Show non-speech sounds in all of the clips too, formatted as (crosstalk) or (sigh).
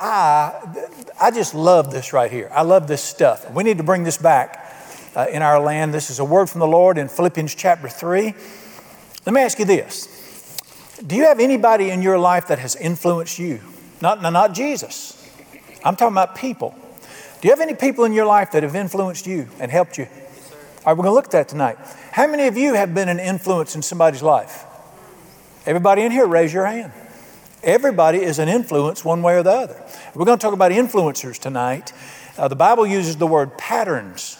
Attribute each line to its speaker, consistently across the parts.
Speaker 1: I, I just love this right here. I love this stuff. We need to bring this back uh, in our land. This is a word from the Lord in Philippians chapter 3. Let me ask you this Do you have anybody in your life that has influenced you? Not, not Jesus. I'm talking about people. Do you have any people in your life that have influenced you and helped you? Yes, All right, we're going to look at that tonight. How many of you have been an influence in somebody's life? Everybody in here, raise your hand. Everybody is an influence one way or the other. We're going to talk about influencers tonight. Uh, the Bible uses the word patterns.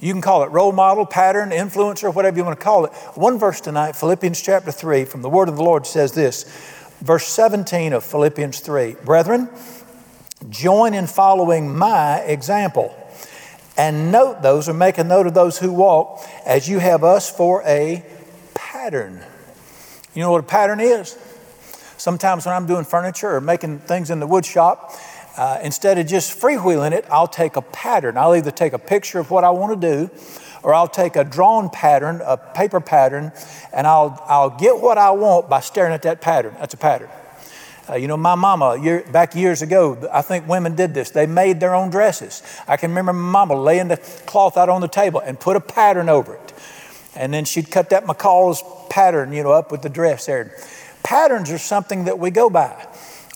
Speaker 1: You can call it role model, pattern, influencer, whatever you want to call it. One verse tonight, Philippians chapter 3, from the word of the Lord says this, verse 17 of Philippians 3 Brethren, join in following my example and note those or make a note of those who walk as you have us for a pattern. You know what a pattern is? Sometimes when I'm doing furniture or making things in the wood shop, uh, instead of just freewheeling it, I'll take a pattern. I'll either take a picture of what I want to do, or I'll take a drawn pattern, a paper pattern, and I'll, I'll get what I want by staring at that pattern. That's a pattern. Uh, you know, my mama, year, back years ago, I think women did this. They made their own dresses. I can remember my mama laying the cloth out on the table and put a pattern over it. And then she'd cut that McCall's pattern, you know, up with the dress there. Patterns are something that we go by.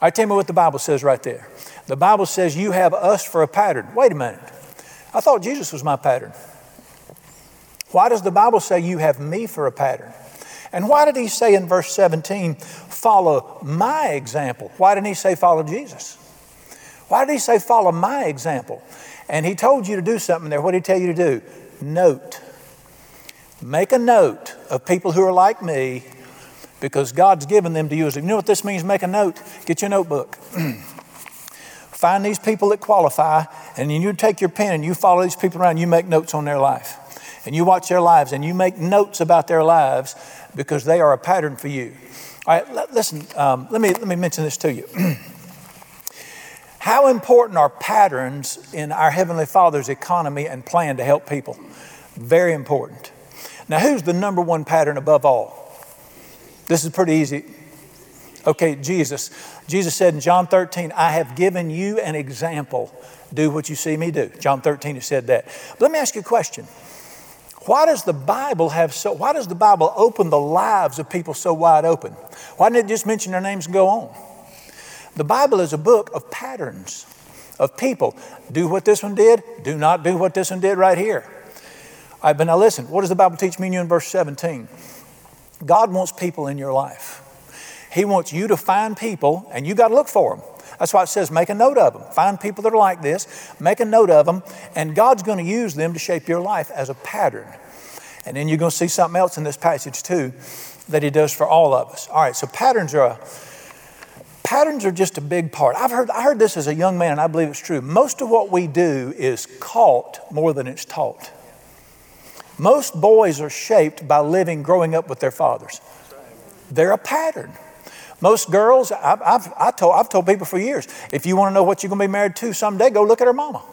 Speaker 1: I tell you what the Bible says right there. The Bible says you have us for a pattern. Wait a minute. I thought Jesus was my pattern. Why does the Bible say you have me for a pattern? And why did he say in verse 17, follow my example? Why didn't he say follow Jesus? Why did he say follow my example? And he told you to do something there. What did he tell you to do? Note. Make a note of people who are like me because God's given them to use. You know what this means? Make a note. Get your notebook. (clears throat) Find these people that qualify, and then you take your pen and you follow these people around. You make notes on their life, and you watch their lives, and you make notes about their lives because they are a pattern for you. All right, listen. Um, let me let me mention this to you. (clears throat) How important are patterns in our Heavenly Father's economy and plan to help people? Very important. Now, who's the number one pattern above all? This is pretty easy. Okay, Jesus. Jesus said in John 13, I have given you an example. Do what you see me do. John 13, he said that. But let me ask you a question. Why does the Bible have so, why does the Bible open the lives of people so wide open? Why didn't it just mention their names and go on? The Bible is a book of patterns of people. Do what this one did, do not do what this one did right here. All right, but now listen, what does the Bible teach me in verse 17? God wants people in your life. He wants you to find people, and you got to look for them. That's why it says make a note of them. Find people that are like this, make a note of them, and God's going to use them to shape your life as a pattern. And then you're going to see something else in this passage too that He does for all of us. All right, so patterns are a, patterns are just a big part. I've heard I heard this as a young man, and I believe it's true. Most of what we do is caught more than it's taught. Most boys are shaped by living, growing up with their fathers. They're a pattern. Most girls, I've, I've, I told, I've told people for years, if you want to know what you're going to be married to someday, go look at her mama.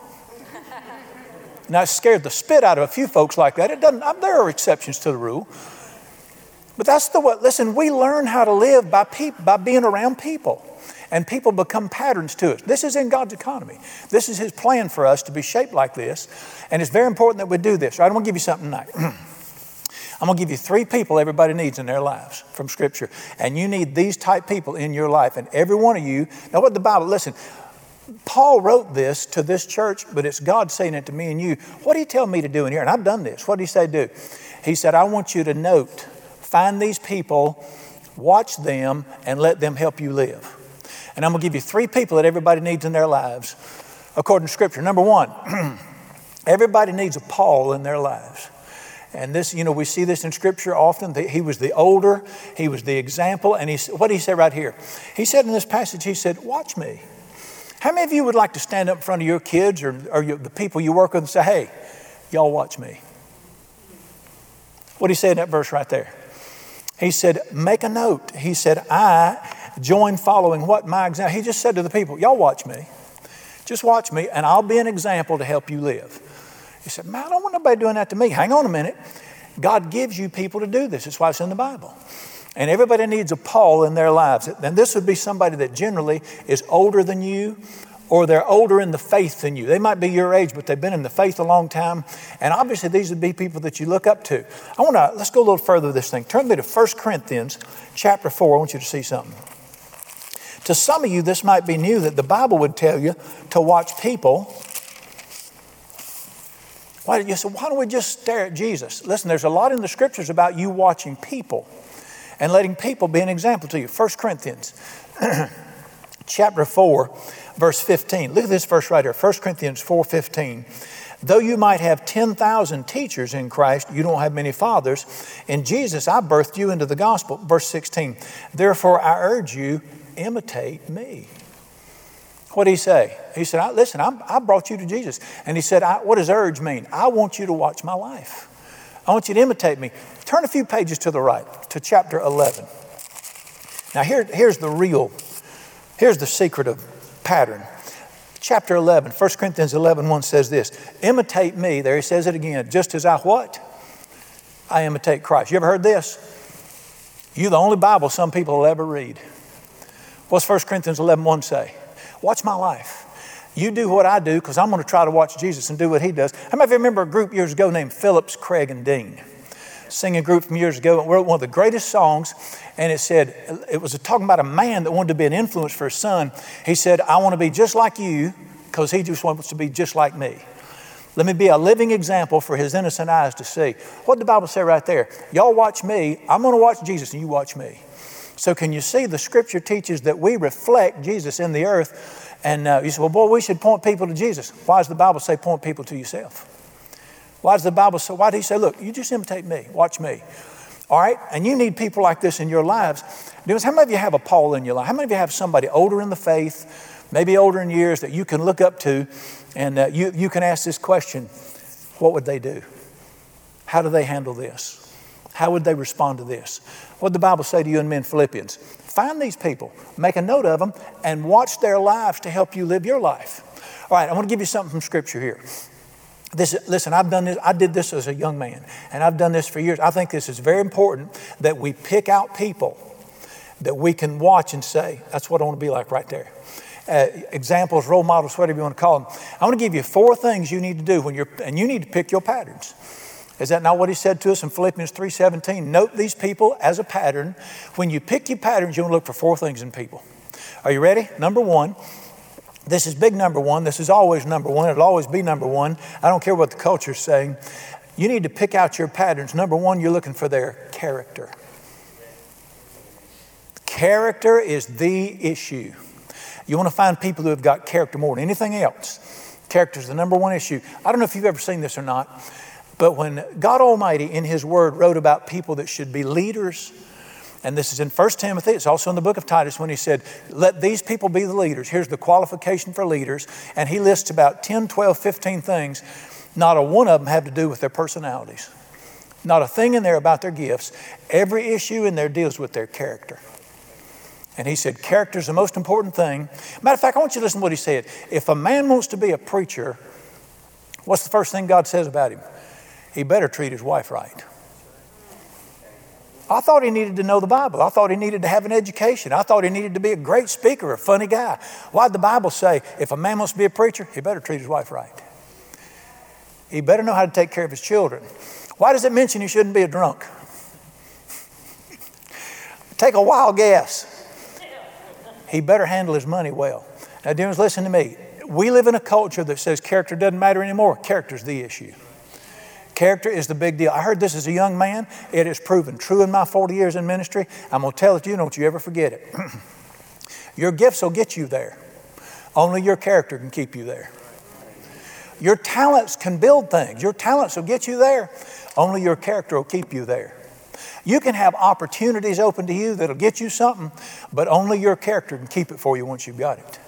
Speaker 1: (laughs) now, it scared the spit out of a few folks like that. It doesn't, uh, there are exceptions to the rule. But that's the what, listen, we learn how to live by, peop, by being around people and people become patterns to us. This is in God's economy. This is His plan for us to be shaped like this, and it's very important that we do this. Right? I'm going to give you something tonight. (clears throat) I'm going to give you three people everybody needs in their lives from Scripture, and you need these type people in your life, and every one of you. Now, what the Bible? Listen. Paul wrote this to this church, but it's God saying it to me and you. What did he tell me to do in here? And I've done this. What did he say do? He said, I want you to note, find these people, watch them, and let them help you live. And I'm going to give you three people that everybody needs in their lives according to Scripture. Number one, (clears throat) everybody needs a Paul in their lives. And this, you know, we see this in Scripture often. He was the older, he was the example. And he, what did he say right here? He said in this passage, he said, Watch me. How many of you would like to stand up in front of your kids or, or your, the people you work with and say, Hey, y'all watch me? What did he say in that verse right there? He said, Make a note. He said, I join following what my example. He just said to the people, Y'all watch me. Just watch me, and I'll be an example to help you live. He said, Man, I don't want nobody doing that to me. Hang on a minute. God gives you people to do this. That's why it's in the Bible. And everybody needs a Paul in their lives. And this would be somebody that generally is older than you or they're older in the faith than you. They might be your age, but they've been in the faith a long time. And obviously, these would be people that you look up to. I want to, let's go a little further with this thing. Turn me to 1 Corinthians chapter 4. I want you to see something. To some of you, this might be new that the Bible would tell you to watch people. Why, you say, why don't we just stare at Jesus? Listen, there's a lot in the scriptures about you watching people and letting people be an example to you. 1 Corinthians (clears throat) chapter 4, verse 15. Look at this verse right here. 1 Corinthians 4 15. Though you might have 10,000 teachers in Christ, you don't have many fathers. In Jesus, I birthed you into the gospel. Verse 16. Therefore, I urge you, imitate me. What did he say? He said, Listen, I'm, i brought you to Jesus. And he said, What does urge mean? I want you to watch my life. I want you to imitate me. Turn a few pages to the right, to chapter 11. Now, here, here's the real, here's the secret of pattern. Chapter 11, 1 Corinthians 11, 1 says this Imitate me. There he says it again. Just as I what? I imitate Christ. You ever heard this? You're the only Bible some people will ever read. What's 1 Corinthians 11, 1 say? Watch my life. You do what I do because I'm going to try to watch Jesus and do what he does. How many of you remember a group years ago named Phillips, Craig, and Dean? singing group from years ago and wrote one of the greatest songs. And it said, it was talking about a man that wanted to be an influence for his son. He said, I want to be just like you because he just wants to be just like me. Let me be a living example for his innocent eyes to see. What the Bible say right there? Y'all watch me, I'm going to watch Jesus, and you watch me. So, can you see the scripture teaches that we reflect Jesus in the earth? And uh, you say, well, boy, we should point people to Jesus. Why does the Bible say point people to yourself? Why does the Bible say, why did he say, look, you just imitate me, watch me? All right? And you need people like this in your lives. How many of you have a Paul in your life? How many of you have somebody older in the faith, maybe older in years, that you can look up to and uh, you, you can ask this question what would they do? How do they handle this? How would they respond to this? What did the Bible say to you in men Philippians? Find these people, make a note of them, and watch their lives to help you live your life. All right, I want to give you something from Scripture here. This, listen, I've done this, I did this as a young man, and I've done this for years. I think this is very important that we pick out people that we can watch and say, that's what I want to be like right there. Uh, examples, role models, whatever you want to call them. I want to give you four things you need to do when you're, and you need to pick your patterns. Is that not what he said to us in Philippians 3:17? Note these people as a pattern. When you pick your patterns, you want to look for four things in people. Are you ready? Number one, this is big number one. This is always number one. It'll always be number one. I don't care what the culture's saying. You need to pick out your patterns. Number one, you're looking for their character. Character is the issue. You want to find people who have got character more than anything else. Character is the number one issue. I don't know if you've ever seen this or not, but when God Almighty in His Word wrote about people that should be leaders, and this is in 1 Timothy, it's also in the book of Titus when he said, Let these people be the leaders. Here's the qualification for leaders. And he lists about 10, 12, 15 things. Not a one of them have to do with their personalities. Not a thing in there about their gifts. Every issue in there deals with their character. And he said, Character is the most important thing. Matter of fact, I want you to listen to what he said. If a man wants to be a preacher, what's the first thing God says about him? He better treat his wife right. I thought he needed to know the Bible. I thought he needed to have an education. I thought he needed to be a great speaker, a funny guy. Why'd the Bible say if a man wants to be a preacher, he better treat his wife right? He better know how to take care of his children. Why does it mention he shouldn't be a drunk? (laughs) Take a wild guess. He better handle his money well. Now, dears, listen to me. We live in a culture that says character doesn't matter anymore. Character's the issue. Character is the big deal. I heard this as a young man. It is proven true in my 40 years in ministry. I'm going to tell it to you, don't you ever forget it. (clears throat) your gifts will get you there, only your character can keep you there. Your talents can build things, your talents will get you there, only your character will keep you there. You can have opportunities open to you that'll get you something, but only your character can keep it for you once you've got it.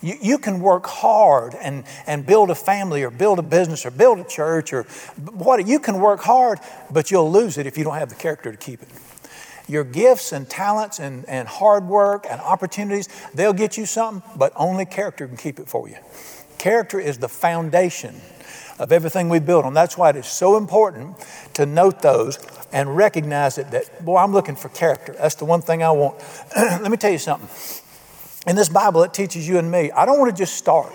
Speaker 1: You, you can work hard and, and build a family or build a business or build a church or what. You can work hard, but you'll lose it if you don't have the character to keep it. Your gifts and talents and, and hard work and opportunities, they'll get you something, but only character can keep it for you. Character is the foundation of everything we build on. That's why it is so important to note those and recognize it that, boy, I'm looking for character. That's the one thing I want. (clears throat) Let me tell you something. In this Bible, it teaches you and me, I don't want to just start.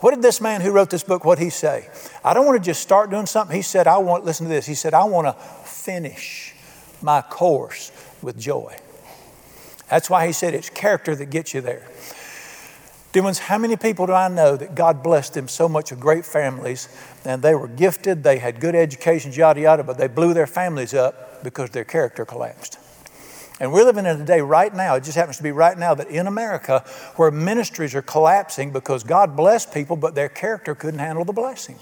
Speaker 1: What did this man who wrote this book, what he say? I don't want to just start doing something. He said, I want, listen to this. He said, I want to finish my course with joy. That's why he said it's character that gets you there. Dear ones, how many people do I know that God blessed them so much of great families and they were gifted, they had good educations, yada, yada, but they blew their families up because their character collapsed. And we're living in a day right now, it just happens to be right now, that in America, where ministries are collapsing because God blessed people, but their character couldn't handle the blessing.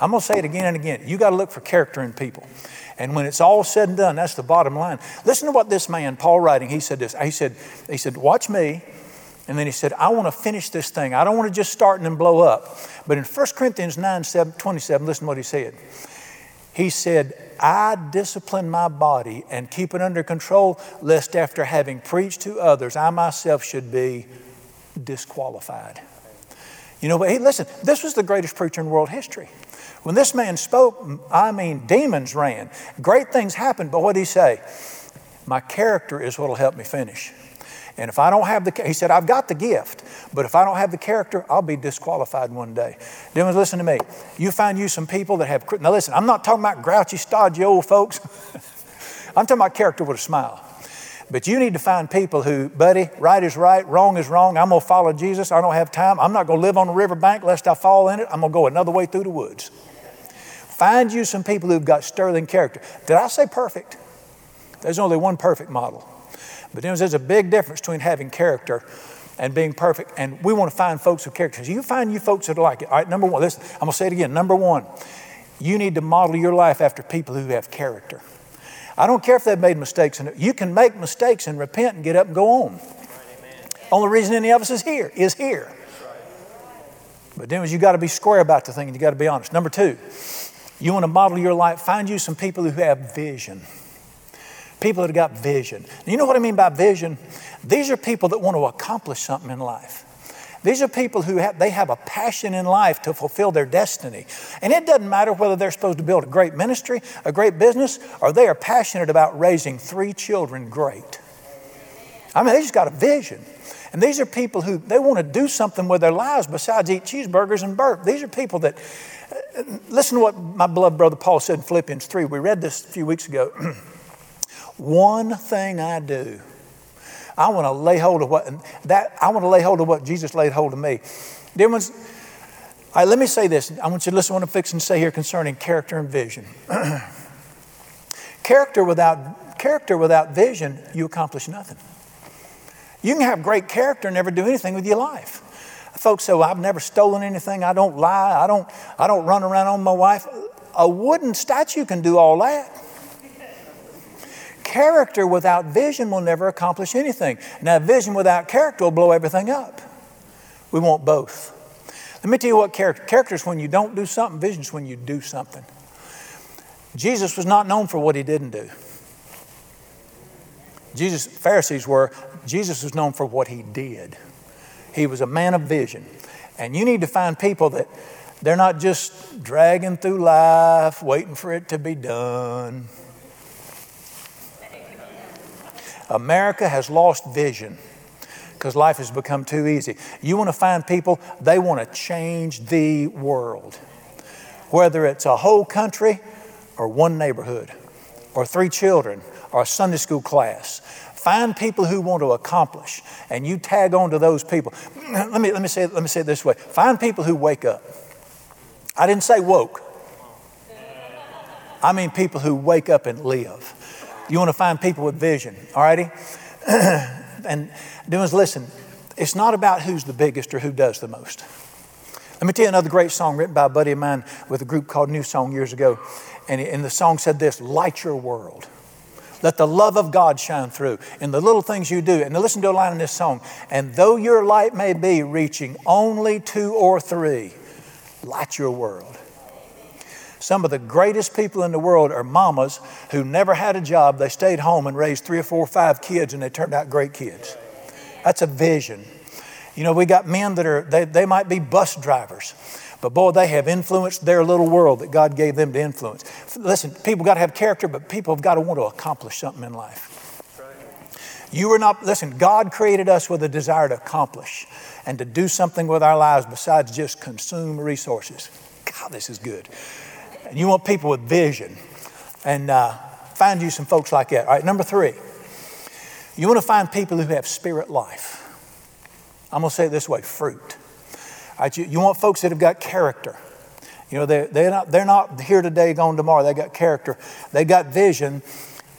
Speaker 1: I'm going to say it again and again. You got to look for character in people. And when it's all said and done, that's the bottom line. Listen to what this man, Paul writing, he said this. He said, he said, watch me. And then he said, I want to finish this thing. I don't want to just start and then blow up. But in 1 Corinthians 9, 7, 27, listen to what he said. He said, I discipline my body and keep it under control, lest after having preached to others, I myself should be disqualified. You know, but hey, listen, this was the greatest preacher in world history. When this man spoke, I mean, demons ran. Great things happened, but what did he say? My character is what will help me finish. And if I don't have the, he said, I've got the gift, but if I don't have the character, I'll be disqualified one day. Demons, listen to me. You find you some people that have, now listen, I'm not talking about grouchy, stodgy old folks. (laughs) I'm talking about character with a smile. But you need to find people who, buddy, right is right, wrong is wrong. I'm going to follow Jesus. I don't have time. I'm not going to live on the riverbank lest I fall in it. I'm going to go another way through the woods. Find you some people who've got sterling character. Did I say perfect? There's only one perfect model. But there's a big difference between having character and being perfect. And we want to find folks with character. You find you folks that are like it. All right, number one, listen, I'm going to say it again. Number one, you need to model your life after people who have character. I don't care if they've made mistakes. And you can make mistakes and repent and get up and go on. Only reason any of us is here is here. But then you got to be square about the thing and you got to be honest. Number two, you want to model your life, find you some people who have vision. People that have got vision. You know what I mean by vision? These are people that want to accomplish something in life. These are people who have, they have a passion in life to fulfill their destiny. And it doesn't matter whether they're supposed to build a great ministry, a great business, or they are passionate about raising three children great. I mean, they just got a vision. And these are people who they want to do something with their lives besides eat cheeseburgers and burp. These are people that uh, Listen to what my beloved brother Paul said in Philippians 3. We read this a few weeks ago. (clears throat) One thing I do, I want to lay hold of what that I want to lay hold of what Jesus laid hold of me. Dear ones, right, let me say this. I want you to listen to what I'm fixing to say here concerning character and vision. (clears throat) character without character without vision, you accomplish nothing. You can have great character and never do anything with your life. Folks say, well, I've never stolen anything. I don't lie. I don't, I don't run around on my wife. A wooden statue can do all that. Character without vision will never accomplish anything. Now, vision without character will blow everything up. We want both. Let me tell you what character. Character is when you don't do something, vision is when you do something. Jesus was not known for what he didn't do. Jesus, Pharisees were, Jesus was known for what he did. He was a man of vision. And you need to find people that they're not just dragging through life, waiting for it to be done. America has lost vision because life has become too easy. You want to find people, they want to change the world. Whether it's a whole country or one neighborhood or three children or a Sunday school class. Find people who want to accomplish, and you tag on to those people. (clears throat) Let me, let me, say, let me say it this way find people who wake up. I didn't say woke, I mean people who wake up and live. You want to find people with vision, all righty? (clears throat) and doing listen, it's not about who's the biggest or who does the most. Let me tell you another great song written by a buddy of mine with a group called New Song years ago. And, and the song said this Light your world. Let the love of God shine through in the little things you do. And listen to a line in this song. And though your light may be reaching only two or three, light your world. Some of the greatest people in the world are mamas who never had a job. They stayed home and raised three or four or five kids, and they turned out great kids. That's a vision. You know, we got men that are, they, they might be bus drivers, but boy, they have influenced their little world that God gave them to influence. Listen, people got to have character, but people have got to want to accomplish something in life. You are not, listen, God created us with a desire to accomplish and to do something with our lives besides just consume resources. God, this is good. And you want people with vision. And uh, find you some folks like that. All right, number three, you want to find people who have spirit life. I'm going to say it this way fruit. All right, you, you want folks that have got character. You know, they're, they're, not, they're not here today, gone tomorrow. They got character, they got vision.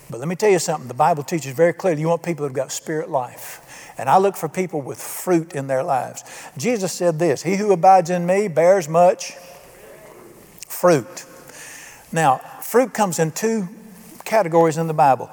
Speaker 1: But let me tell you something the Bible teaches very clearly you want people who've got spirit life. And I look for people with fruit in their lives. Jesus said this He who abides in me bears much fruit. Now, fruit comes in two categories in the Bible.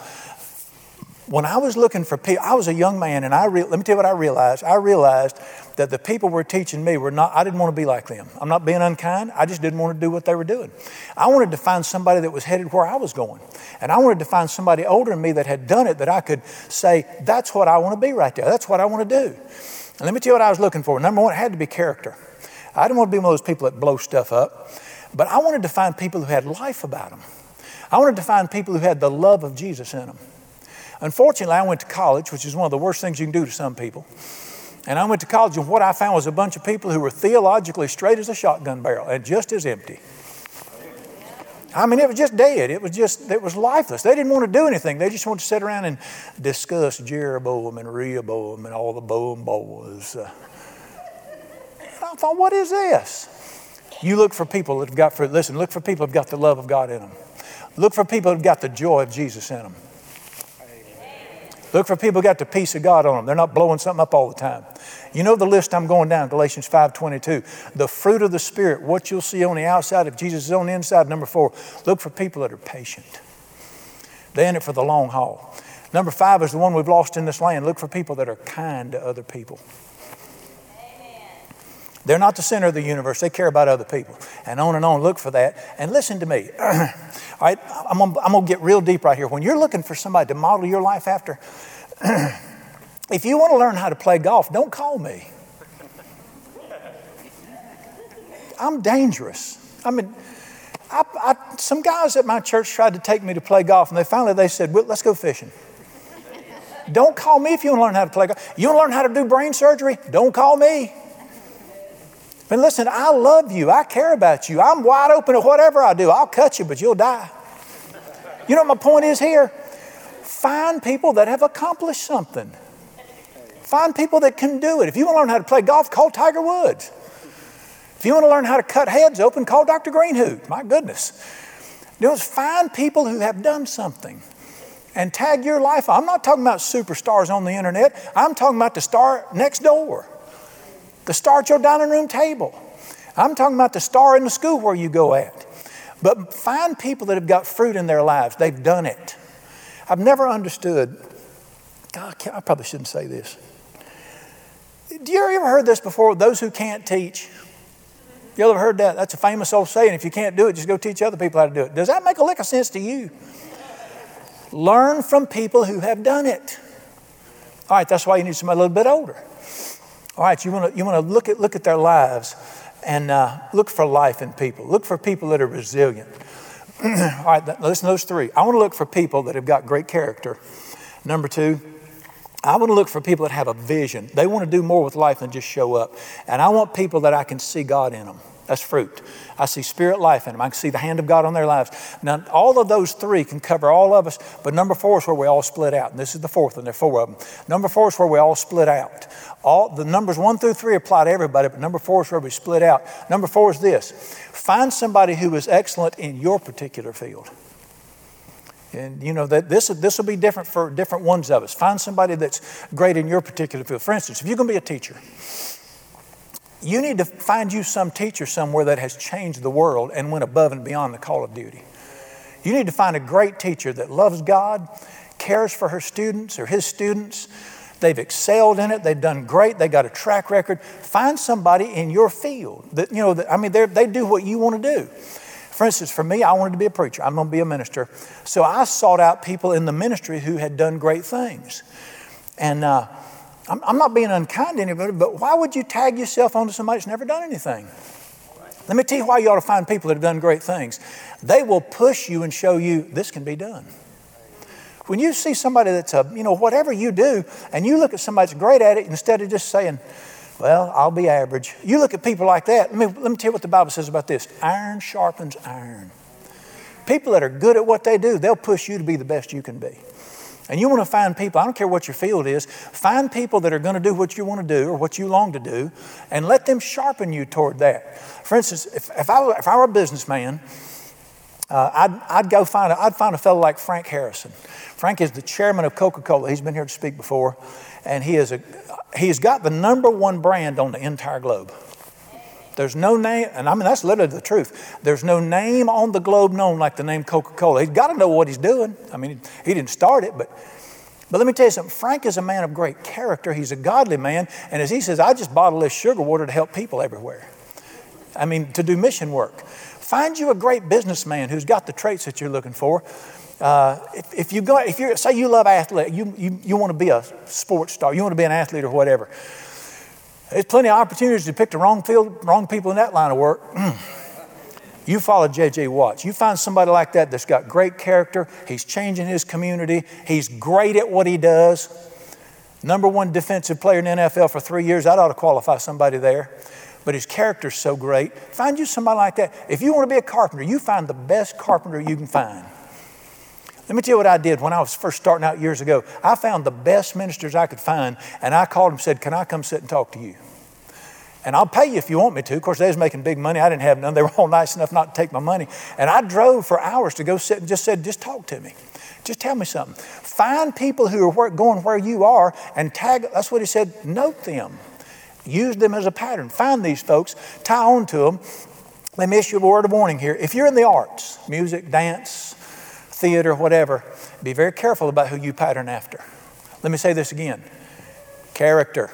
Speaker 1: When I was looking for people, I was a young man, and I re- let me tell you what I realized. I realized that the people were teaching me were not, I didn't want to be like them. I'm not being unkind. I just didn't want to do what they were doing. I wanted to find somebody that was headed where I was going. And I wanted to find somebody older than me that had done it that I could say, that's what I want to be right there. That's what I want to do. And let me tell you what I was looking for. Number one, it had to be character. I didn't want to be one of those people that blow stuff up, but I wanted to find people who had life about them. I wanted to find people who had the love of Jesus in them. Unfortunately, I went to college, which is one of the worst things you can do to some people. And I went to college, and what I found was a bunch of people who were theologically straight as a shotgun barrel and just as empty. I mean, it was just dead. It was just, it was lifeless. They didn't want to do anything. They just wanted to sit around and discuss Jeroboam and Rehoboam and all the Boam boys. Uh, I thought, what is this? You look for people that have got, for, listen, look for people who have got the love of God in them. Look for people who have got the joy of Jesus in them. Look for people who got the peace of God on them. They're not blowing something up all the time. You know the list I'm going down, Galatians 5.22. The fruit of the Spirit, what you'll see on the outside if Jesus is on the inside. Number four, look for people that are patient. They're in it for the long haul. Number five is the one we've lost in this land. Look for people that are kind to other people. They're not the center of the universe. They care about other people. And on and on, look for that. And listen to me. (clears throat) All right, I'm gonna, I'm gonna get real deep right here. When you're looking for somebody to model your life after, (clears throat) if you want to learn how to play golf, don't call me. I'm dangerous. I mean, I, I, some guys at my church tried to take me to play golf, and they finally they said, well, "Let's go fishing." don't call me if you want to learn how to play golf. You want to learn how to do brain surgery? Don't call me. But listen, I love you. I care about you. I'm wide open to whatever I do. I'll cut you, but you'll die. You know what my point is here? Find people that have accomplished something. Find people that can do it. If you want to learn how to play golf, call Tiger Woods. If you want to learn how to cut heads open, call Dr. Greenhoot. My goodness. You know, find people who have done something and tag your life. I'm not talking about superstars on the internet. I'm talking about the star next door the star at your dining room table. I'm talking about the star in the school where you go at. But find people that have got fruit in their lives. They've done it. I've never understood. God, I probably shouldn't say this. Do you ever heard this before? Those who can't teach. You ever heard that? That's a famous old saying. If you can't do it, just go teach other people how to do it. Does that make a lick of sense to you? Learn from people who have done it. All right, that's why you need somebody a little bit older. All right, you want to you want to look at look at their lives and uh, look for life in people. Look for people that are resilient. (clears throat) All right, listen to those three. I want to look for people that have got great character. Number two, I want to look for people that have a vision. They want to do more with life than just show up. And I want people that I can see God in them. That's fruit. I see spirit life in them. I can see the hand of God on their lives. Now, all of those three can cover all of us, but number four is where we all split out. And this is the fourth, and there are four of them. Number four is where we all split out. All the numbers one through three apply to everybody, but number four is where we split out. Number four is this find somebody who is excellent in your particular field. And you know that this this will be different for different ones of us. Find somebody that's great in your particular field. For instance, if you're going to be a teacher, you need to find you some teacher somewhere that has changed the world and went above and beyond the call of duty. You need to find a great teacher that loves God, cares for her students or his students. They've excelled in it. They've done great. They got a track record. Find somebody in your field that, you know, I mean, they do what you want to do. For instance, for me, I wanted to be a preacher. I'm going to be a minister. So I sought out people in the ministry who had done great things. And uh, I'm, I'm not being unkind to anybody, but why would you tag yourself onto somebody that's never done anything? Let me tell you why you ought to find people that have done great things. They will push you and show you this can be done. When you see somebody that's a, you know, whatever you do, and you look at somebody that's great at it, instead of just saying, well, I'll be average. You look at people like that. Let me, let me tell you what the Bible says about this iron sharpens iron. People that are good at what they do, they'll push you to be the best you can be. And you want to find people, I don't care what your field is, find people that are going to do what you want to do or what you long to do, and let them sharpen you toward that. For instance, if, if, I, if I were a businessman, uh, I'd, I'd go find a, I'd find a fellow like Frank Harrison. Frank is the chairman of Coca-Cola. He's been here to speak before, and he is a he's got the number one brand on the entire globe. There's no name, and I mean that's literally the truth. There's no name on the globe known like the name Coca-Cola. He's got to know what he's doing. I mean, he didn't start it, but but let me tell you something. Frank is a man of great character. He's a godly man, and as he says, I just bottle this sugar water to help people everywhere. I mean, to do mission work. Find you a great businessman who's got the traits that you're looking for. Uh, if, if, you go, if you say you love athlete, you, you, you want to be a sports star, you want to be an athlete or whatever. There's plenty of opportunities to pick the wrong field, wrong people in that line of work. (clears throat) you follow J.J. Watts. You find somebody like that that's got great character. He's changing his community. He's great at what he does. Number one defensive player in the NFL for three years. That ought to qualify somebody there but his character's so great. Find you somebody like that. If you want to be a carpenter, you find the best carpenter you can find. Let me tell you what I did when I was first starting out years ago. I found the best ministers I could find, and I called them and said, Can I come sit and talk to you? And I'll pay you if you want me to. Of course, they was making big money. I didn't have none. They were all nice enough not to take my money. And I drove for hours to go sit and just said, just talk to me. Just tell me something. Find people who are going where you are and tag, that's what he said, note them. Use them as a pattern. Find these folks, tie on to them. Let me issue a word of warning here. If you're in the arts, music, dance, theater, whatever, be very careful about who you pattern after. Let me say this again character.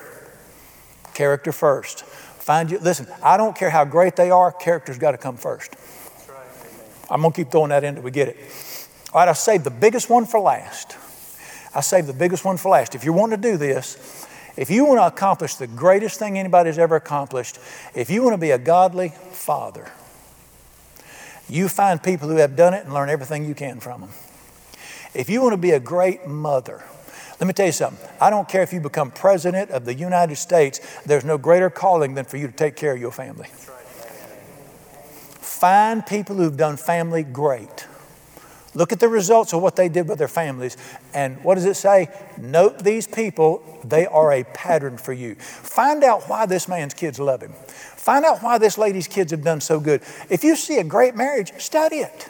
Speaker 1: Character first. Find you, listen, I don't care how great they are, character's got to come first. I'm going to keep throwing that in until we get it. All right, I saved the biggest one for last. I saved the biggest one for last. If you want to do this, if you want to accomplish the greatest thing anybody's ever accomplished, if you want to be a godly father, you find people who have done it and learn everything you can from them. If you want to be a great mother, let me tell you something. I don't care if you become president of the United States, there's no greater calling than for you to take care of your family. Find people who've done family great. Look at the results of what they did with their families. And what does it say? Note these people, they are a pattern for you. Find out why this man's kids love him. Find out why this lady's kids have done so good. If you see a great marriage, study it.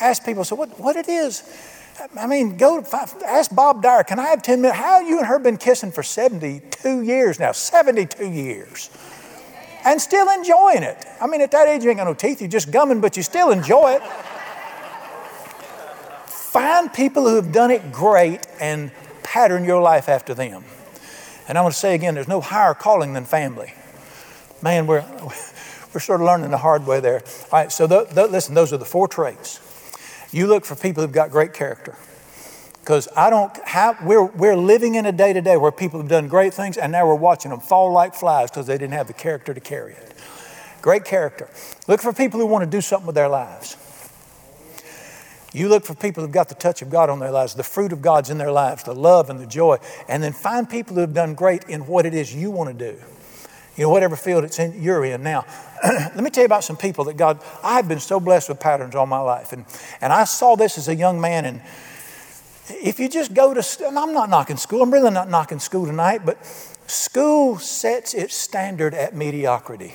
Speaker 1: Ask people, so what, what it is. I mean, go ask Bob Dyer, can I have 10 minutes? How you and her been kissing for 72 years now? 72 years. And still enjoying it. I mean, at that age, you ain't got no teeth, you're just gumming, but you still enjoy it. Find people who have done it great and pattern your life after them. And I want to say again, there's no higher calling than family. Man, we're, (laughs) we're sort of learning the hard way there. All right, so listen, those are the four traits. You look for people who've got great character. Because I don't have, we're, we're living in a day to day where people have done great things and now we're watching them fall like flies because they didn't have the character to carry it. Great character. Look for people who want to do something with their lives. You look for people who've got the touch of God on their lives, the fruit of God's in their lives, the love and the joy, and then find people who have done great in what it is you want to do. You know, whatever field it's in, you're in. Now, (clears throat) let me tell you about some people that God, I've been so blessed with patterns all my life. And, and I saw this as a young man. And if you just go to, and I'm not knocking school, I'm really not knocking school tonight, but school sets its standard at mediocrity.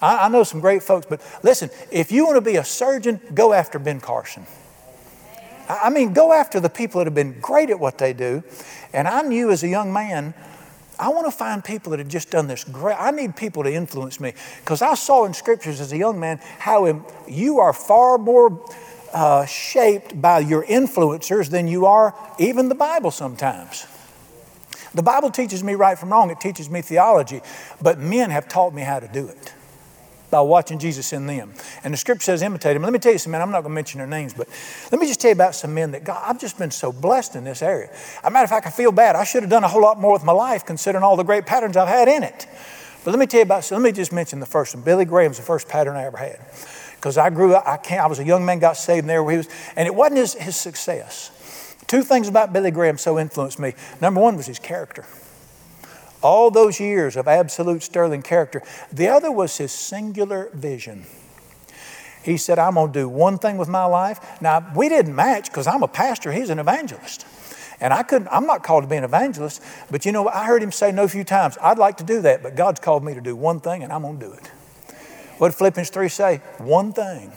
Speaker 1: I, I know some great folks, but listen, if you want to be a surgeon, go after Ben Carson. I, I mean, go after the people that have been great at what they do. And I knew as a young man, I want to find people that have just done this great. I need people to influence me because I saw in scriptures as a young man how you are far more uh, shaped by your influencers than you are even the Bible sometimes. The Bible teaches me right from wrong, it teaches me theology, but men have taught me how to do it. By watching Jesus in them. And the scripture says imitate him. Let me tell you some men, I'm not going to mention their names, but let me just tell you about some men that God, I've just been so blessed in this area. As a matter of fact, I feel bad. I should have done a whole lot more with my life considering all the great patterns I've had in it. But let me tell you about, so let me just mention the first one. Billy Graham's the first pattern I ever had. Because I grew up, I, can't, I was a young man, got saved there where he was, and it wasn't his, his success. Two things about Billy Graham so influenced me. Number one was his character all those years of absolute sterling character. The other was his singular vision. He said, I'm going to do one thing with my life. Now, we didn't match because I'm a pastor, he's an evangelist. And I couldn't, I'm not called to be an evangelist, but you know, I heard him say no few times, I'd like to do that, but God's called me to do one thing and I'm going to do it. What did Philippians 3 say? One thing.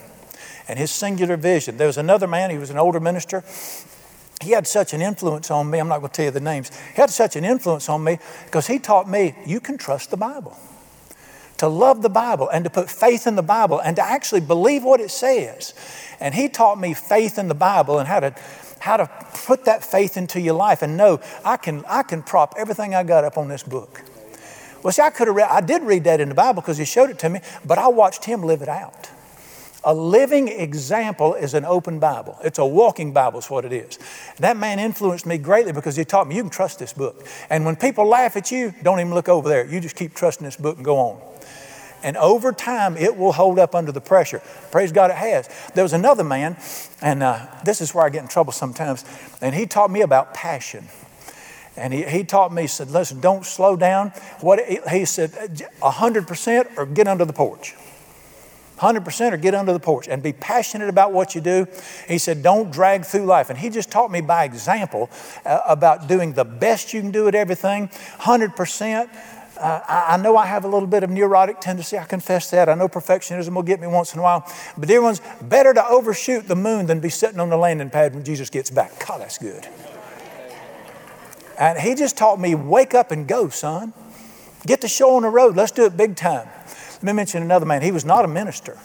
Speaker 1: And his singular vision. There was another man, he was an older minister he had such an influence on me. I'm not going to tell you the names. He had such an influence on me because he taught me you can trust the Bible, to love the Bible, and to put faith in the Bible, and to actually believe what it says. And he taught me faith in the Bible and how to how to put that faith into your life and know I can I can prop everything I got up on this book. Well, see, I could have read, I did read that in the Bible because he showed it to me, but I watched him live it out. A living example is an open Bible. It's a walking Bible, is what it is. That man influenced me greatly because he taught me you can trust this book. And when people laugh at you, don't even look over there. You just keep trusting this book and go on. And over time, it will hold up under the pressure. Praise God, it has. There was another man, and uh, this is where I get in trouble sometimes, and he taught me about passion. And he, he taught me, he said, listen, don't slow down. What He said, 100% or get under the porch. 100% or get under the porch and be passionate about what you do. He said, don't drag through life. And he just taught me by example uh, about doing the best you can do at everything, 100%. Uh, I, I know I have a little bit of neurotic tendency. I confess that. I know perfectionism will get me once in a while. But, dear ones, better to overshoot the moon than be sitting on the landing pad when Jesus gets back. God, that's good. And he just taught me wake up and go, son. Get the show on the road. Let's do it big time. Let me mention another man. He was not a minister.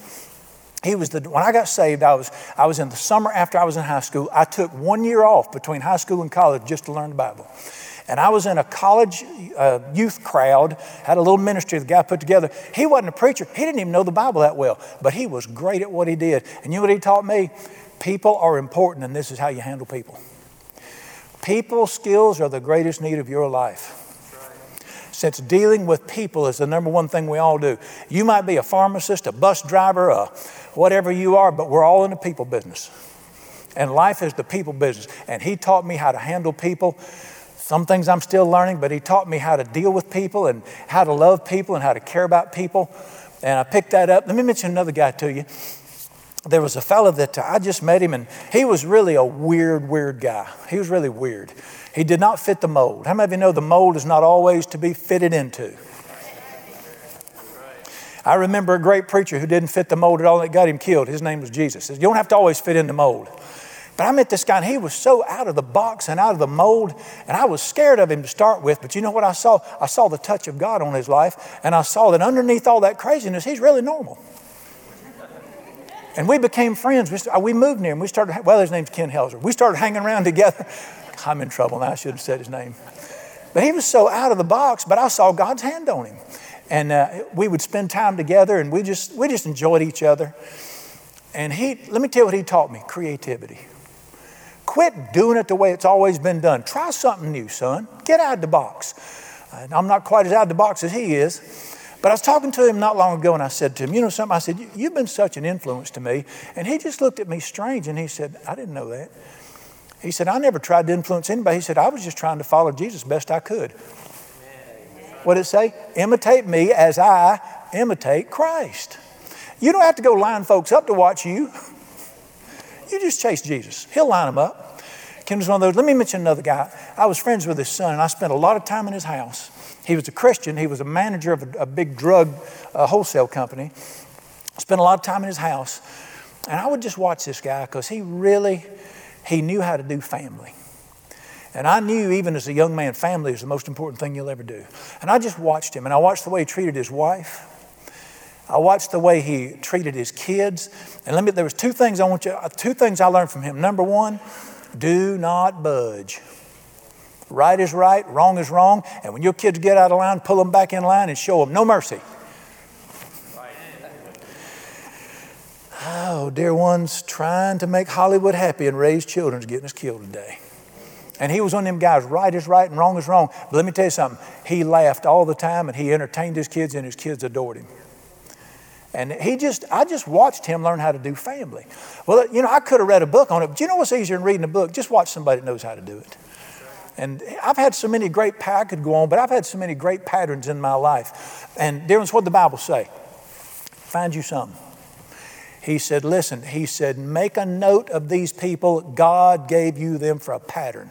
Speaker 1: He was the, when I got saved, I was, I was in the summer after I was in high school. I took one year off between high school and college just to learn the Bible. And I was in a college uh, youth crowd, had a little ministry the guy put together. He wasn't a preacher, he didn't even know the Bible that well, but he was great at what he did. And you know what he taught me? People are important, and this is how you handle people. People skills are the greatest need of your life since dealing with people is the number one thing we all do. You might be a pharmacist, a bus driver, a whatever you are, but we're all in the people business. And life is the people business. And he taught me how to handle people. Some things I'm still learning, but he taught me how to deal with people and how to love people and how to care about people. And I picked that up. Let me mention another guy to you. There was a fellow that I just met him, and he was really a weird, weird guy. He was really weird. He did not fit the mold. How many of you know the mold is not always to be fitted into? I remember a great preacher who didn't fit the mold at all that got him killed. His name was Jesus. You don't have to always fit in the mold. But I met this guy and he was so out of the box and out of the mold, and I was scared of him to start with. But you know what I saw? I saw the touch of God on his life, and I saw that underneath all that craziness, he's really normal. And we became friends. We, moved near him. We started, well, his name's Ken Helzer. We started hanging around (laughs) together. I'm in trouble now. I should have said his name. But he was so out of the box, but I saw God's hand on him. And uh, we would spend time together and we just, we just enjoyed each other. And he, let me tell you what he taught me creativity. Quit doing it the way it's always been done. Try something new, son. Get out of the box. I'm not quite as out of the box as he is. But I was talking to him not long ago and I said to him, You know something? I said, You've been such an influence to me. And he just looked at me strange and he said, I didn't know that. He said, I never tried to influence anybody. He said, I was just trying to follow Jesus best I could. What did it say? Imitate me as I imitate Christ. You don't have to go line folks up to watch you. You just chase Jesus. He'll line them up. Kim was one of those. Let me mention another guy. I was friends with his son, and I spent a lot of time in his house. He was a Christian. He was a manager of a, a big drug uh, wholesale company. Spent a lot of time in his house. And I would just watch this guy because he really he knew how to do family. And I knew, even as a young man, family is the most important thing you'll ever do. And I just watched him, and I watched the way he treated his wife. I watched the way he treated his kids. And let me, there was two things I want you, uh, two things I learned from him. Number one, do not budge. Right is right, wrong is wrong. And when your kids get out of line, pull them back in line and show them no mercy. Oh, dear ones, trying to make Hollywood happy and raise children is getting us killed today. And he was one of them guys, right is right and wrong is wrong. But let me tell you something. He laughed all the time and he entertained his kids and his kids adored him. And he just, I just watched him learn how to do family. Well, you know, I could have read a book on it, but you know what's easier than reading a book? Just watch somebody that knows how to do it. And I've had so many great, I could go on, but I've had so many great patterns in my life. And dear ones, what the Bible say? Find you some. He said, listen, he said, make a note of these people. God gave you them for a pattern.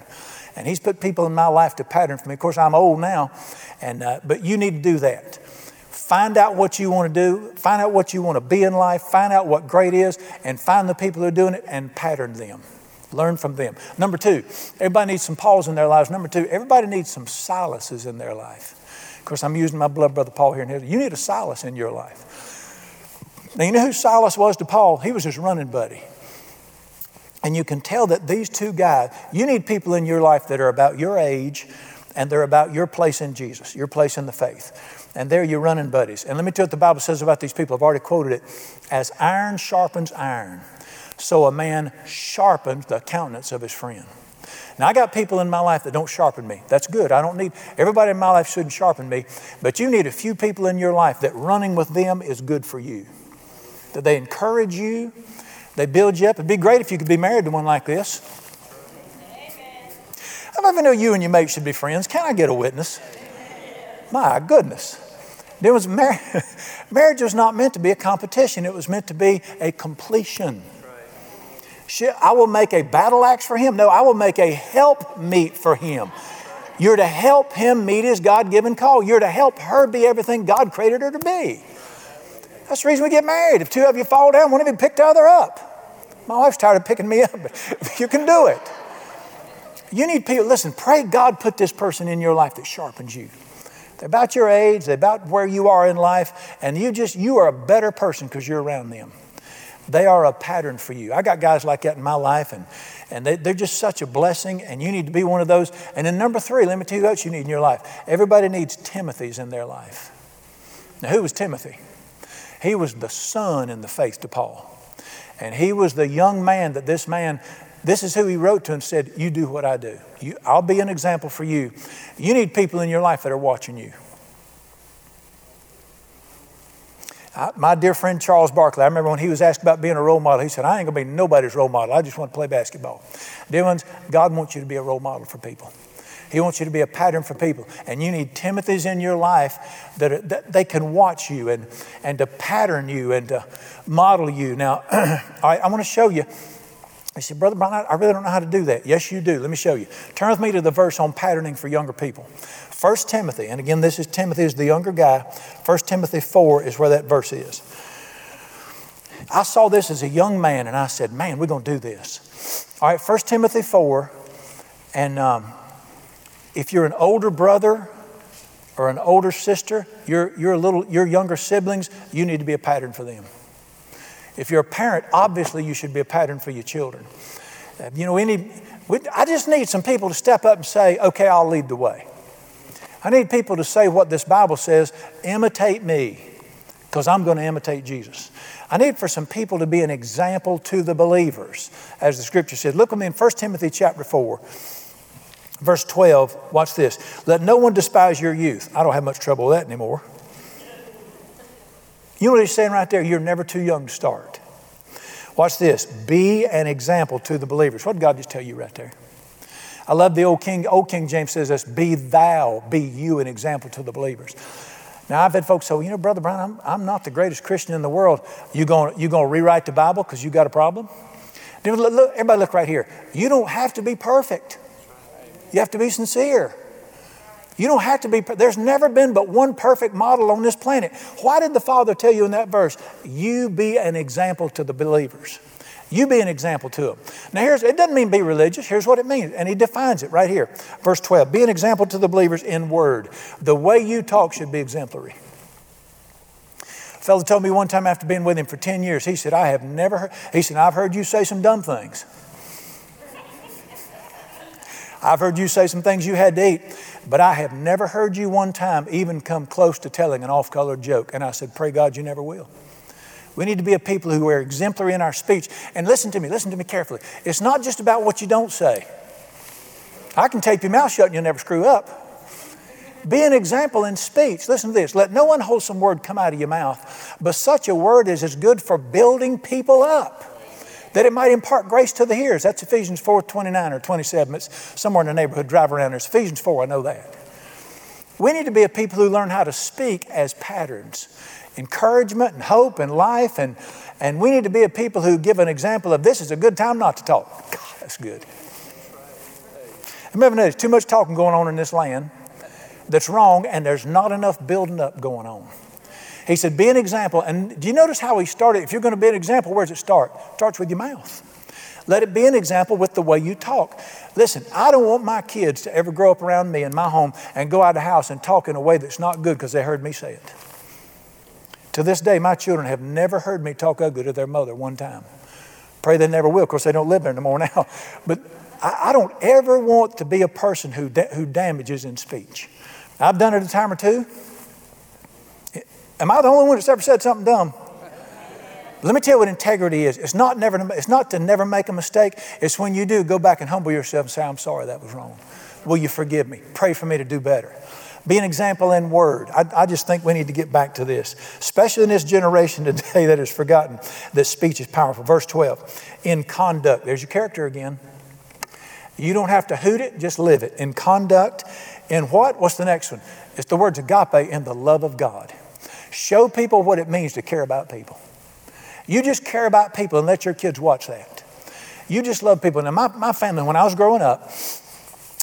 Speaker 1: And he's put people in my life to pattern for me. Of course, I'm old now, and, uh, but you need to do that. Find out what you want to do, find out what you want to be in life, find out what great is, and find the people who are doing it and pattern them. Learn from them. Number two, everybody needs some Pauls in their lives. Number two, everybody needs some Silases in their life. Of course, I'm using my blood brother Paul here. in And you need a Silas in your life. Now, you know who Silas was to Paul? He was his running buddy. And you can tell that these two guys, you need people in your life that are about your age and they're about your place in Jesus, your place in the faith. And they're your running buddies. And let me tell you what the Bible says about these people. I've already quoted it. As iron sharpens iron, so a man sharpens the countenance of his friend. Now, I got people in my life that don't sharpen me. That's good. I don't need, everybody in my life shouldn't sharpen me, but you need a few people in your life that running with them is good for you. That they encourage you, they build you up. It'd be great if you could be married to one like this. Of you know you and your mate should be friends? Can I get a witness? My goodness. There was mar- (laughs) marriage was not meant to be a competition, it was meant to be a completion. I will make a battle axe for him. No, I will make a help meet for him. You're to help him meet his God given call. You're to help her be everything God created her to be. That's the reason we get married. If two of you fall down, one of you pick the other up. My wife's tired of picking me up, but (laughs) you can do it. You need people, listen, pray God put this person in your life that sharpens you. They're about your age, they're about where you are in life, and you just, you are a better person because you're around them. They are a pattern for you. I got guys like that in my life, and, and they, they're just such a blessing, and you need to be one of those. And then, number three, let me tell you what you need in your life. Everybody needs Timothy's in their life. Now, who was Timothy? He was the son in the faith to Paul. And he was the young man that this man, this is who he wrote to and said, You do what I do. You, I'll be an example for you. You need people in your life that are watching you. I, my dear friend Charles Barkley, I remember when he was asked about being a role model, he said, I ain't going to be nobody's role model. I just want to play basketball. Dear ones, God wants you to be a role model for people. He wants you to be a pattern for people. And you need Timothy's in your life that, are, that they can watch you and, and to pattern you and to model you. Now, (clears throat) I, I want to show you. He said, Brother Brian, I really don't know how to do that. Yes, you do. Let me show you. Turn with me to the verse on patterning for younger people. 1 Timothy, and again, this is Timothy is the younger guy. 1 Timothy 4 is where that verse is. I saw this as a young man and I said, man, we're going to do this. All right, 1 Timothy 4. And um, if you're an older brother or an older sister, your, your, little, your younger siblings, you need to be a pattern for them. If you're a parent, obviously you should be a pattern for your children. Uh, you know, any, I just need some people to step up and say, okay, I'll lead the way. I need people to say what this Bible says imitate me, because I'm going to imitate Jesus. I need for some people to be an example to the believers, as the scripture says. Look with me in 1 Timothy chapter 4. Verse 12, watch this. Let no one despise your youth. I don't have much trouble with that anymore. You know what he's saying right there? You're never too young to start. Watch this. Be an example to the believers. What did God just tell you right there? I love the old King, old King James says this, be thou, be you an example to the believers. Now I've had folks say, well, you know, Brother Brian, I'm, I'm not the greatest Christian in the world. You going you gonna rewrite the Bible because you got a problem? Everybody look right here. You don't have to be perfect. You have to be sincere. You don't have to be, there's never been but one perfect model on this planet. Why did the Father tell you in that verse, you be an example to the believers? You be an example to them. Now, here's, it doesn't mean be religious. Here's what it means. And he defines it right here. Verse 12 Be an example to the believers in word. The way you talk should be exemplary. A fellow told me one time after being with him for 10 years, he said, I have never heard, he said, I've heard you say some dumb things. I've heard you say some things you had to eat, but I have never heard you one time even come close to telling an off color joke. And I said, Pray God you never will. We need to be a people who are exemplary in our speech. And listen to me, listen to me carefully. It's not just about what you don't say. I can tape your mouth shut and you'll never screw up. Be an example in speech. Listen to this. Let no unwholesome word come out of your mouth, but such a word is as good for building people up, that it might impart grace to the hearers. That's Ephesians 4 29 or 27. It's somewhere in the neighborhood. Drive around there. It's Ephesians 4, I know that. We need to be a people who learn how to speak as patterns encouragement and hope and life. And, and we need to be a people who give an example of this is a good time not to talk. God, that's good. Remember, there's too much talking going on in this land that's wrong, and there's not enough building up going on. He said, Be an example. And do you notice how he started? If you're going to be an example, where does it start? It starts with your mouth. Let it be an example with the way you talk. Listen, I don't want my kids to ever grow up around me in my home and go out of the house and talk in a way that's not good because they heard me say it. To this day, my children have never heard me talk ugly to their mother one time. Pray they never will. Of course, they don't live there anymore (laughs) now. But I, I don't ever want to be a person who, da- who damages in speech. I've done it a time or two. Am I the only one that's ever said something dumb? Let me tell you what integrity is. It's not, never, it's not to never make a mistake. It's when you do, go back and humble yourself and say, I'm sorry that was wrong. Will you forgive me? Pray for me to do better. Be an example in word. I, I just think we need to get back to this, especially in this generation today that has forgotten that speech is powerful. Verse 12, in conduct. There's your character again. You don't have to hoot it, just live it. In conduct, in what? What's the next one? It's the words agape in the love of God. Show people what it means to care about people. You just care about people and let your kids watch that. You just love people. Now, my, my family, when I was growing up,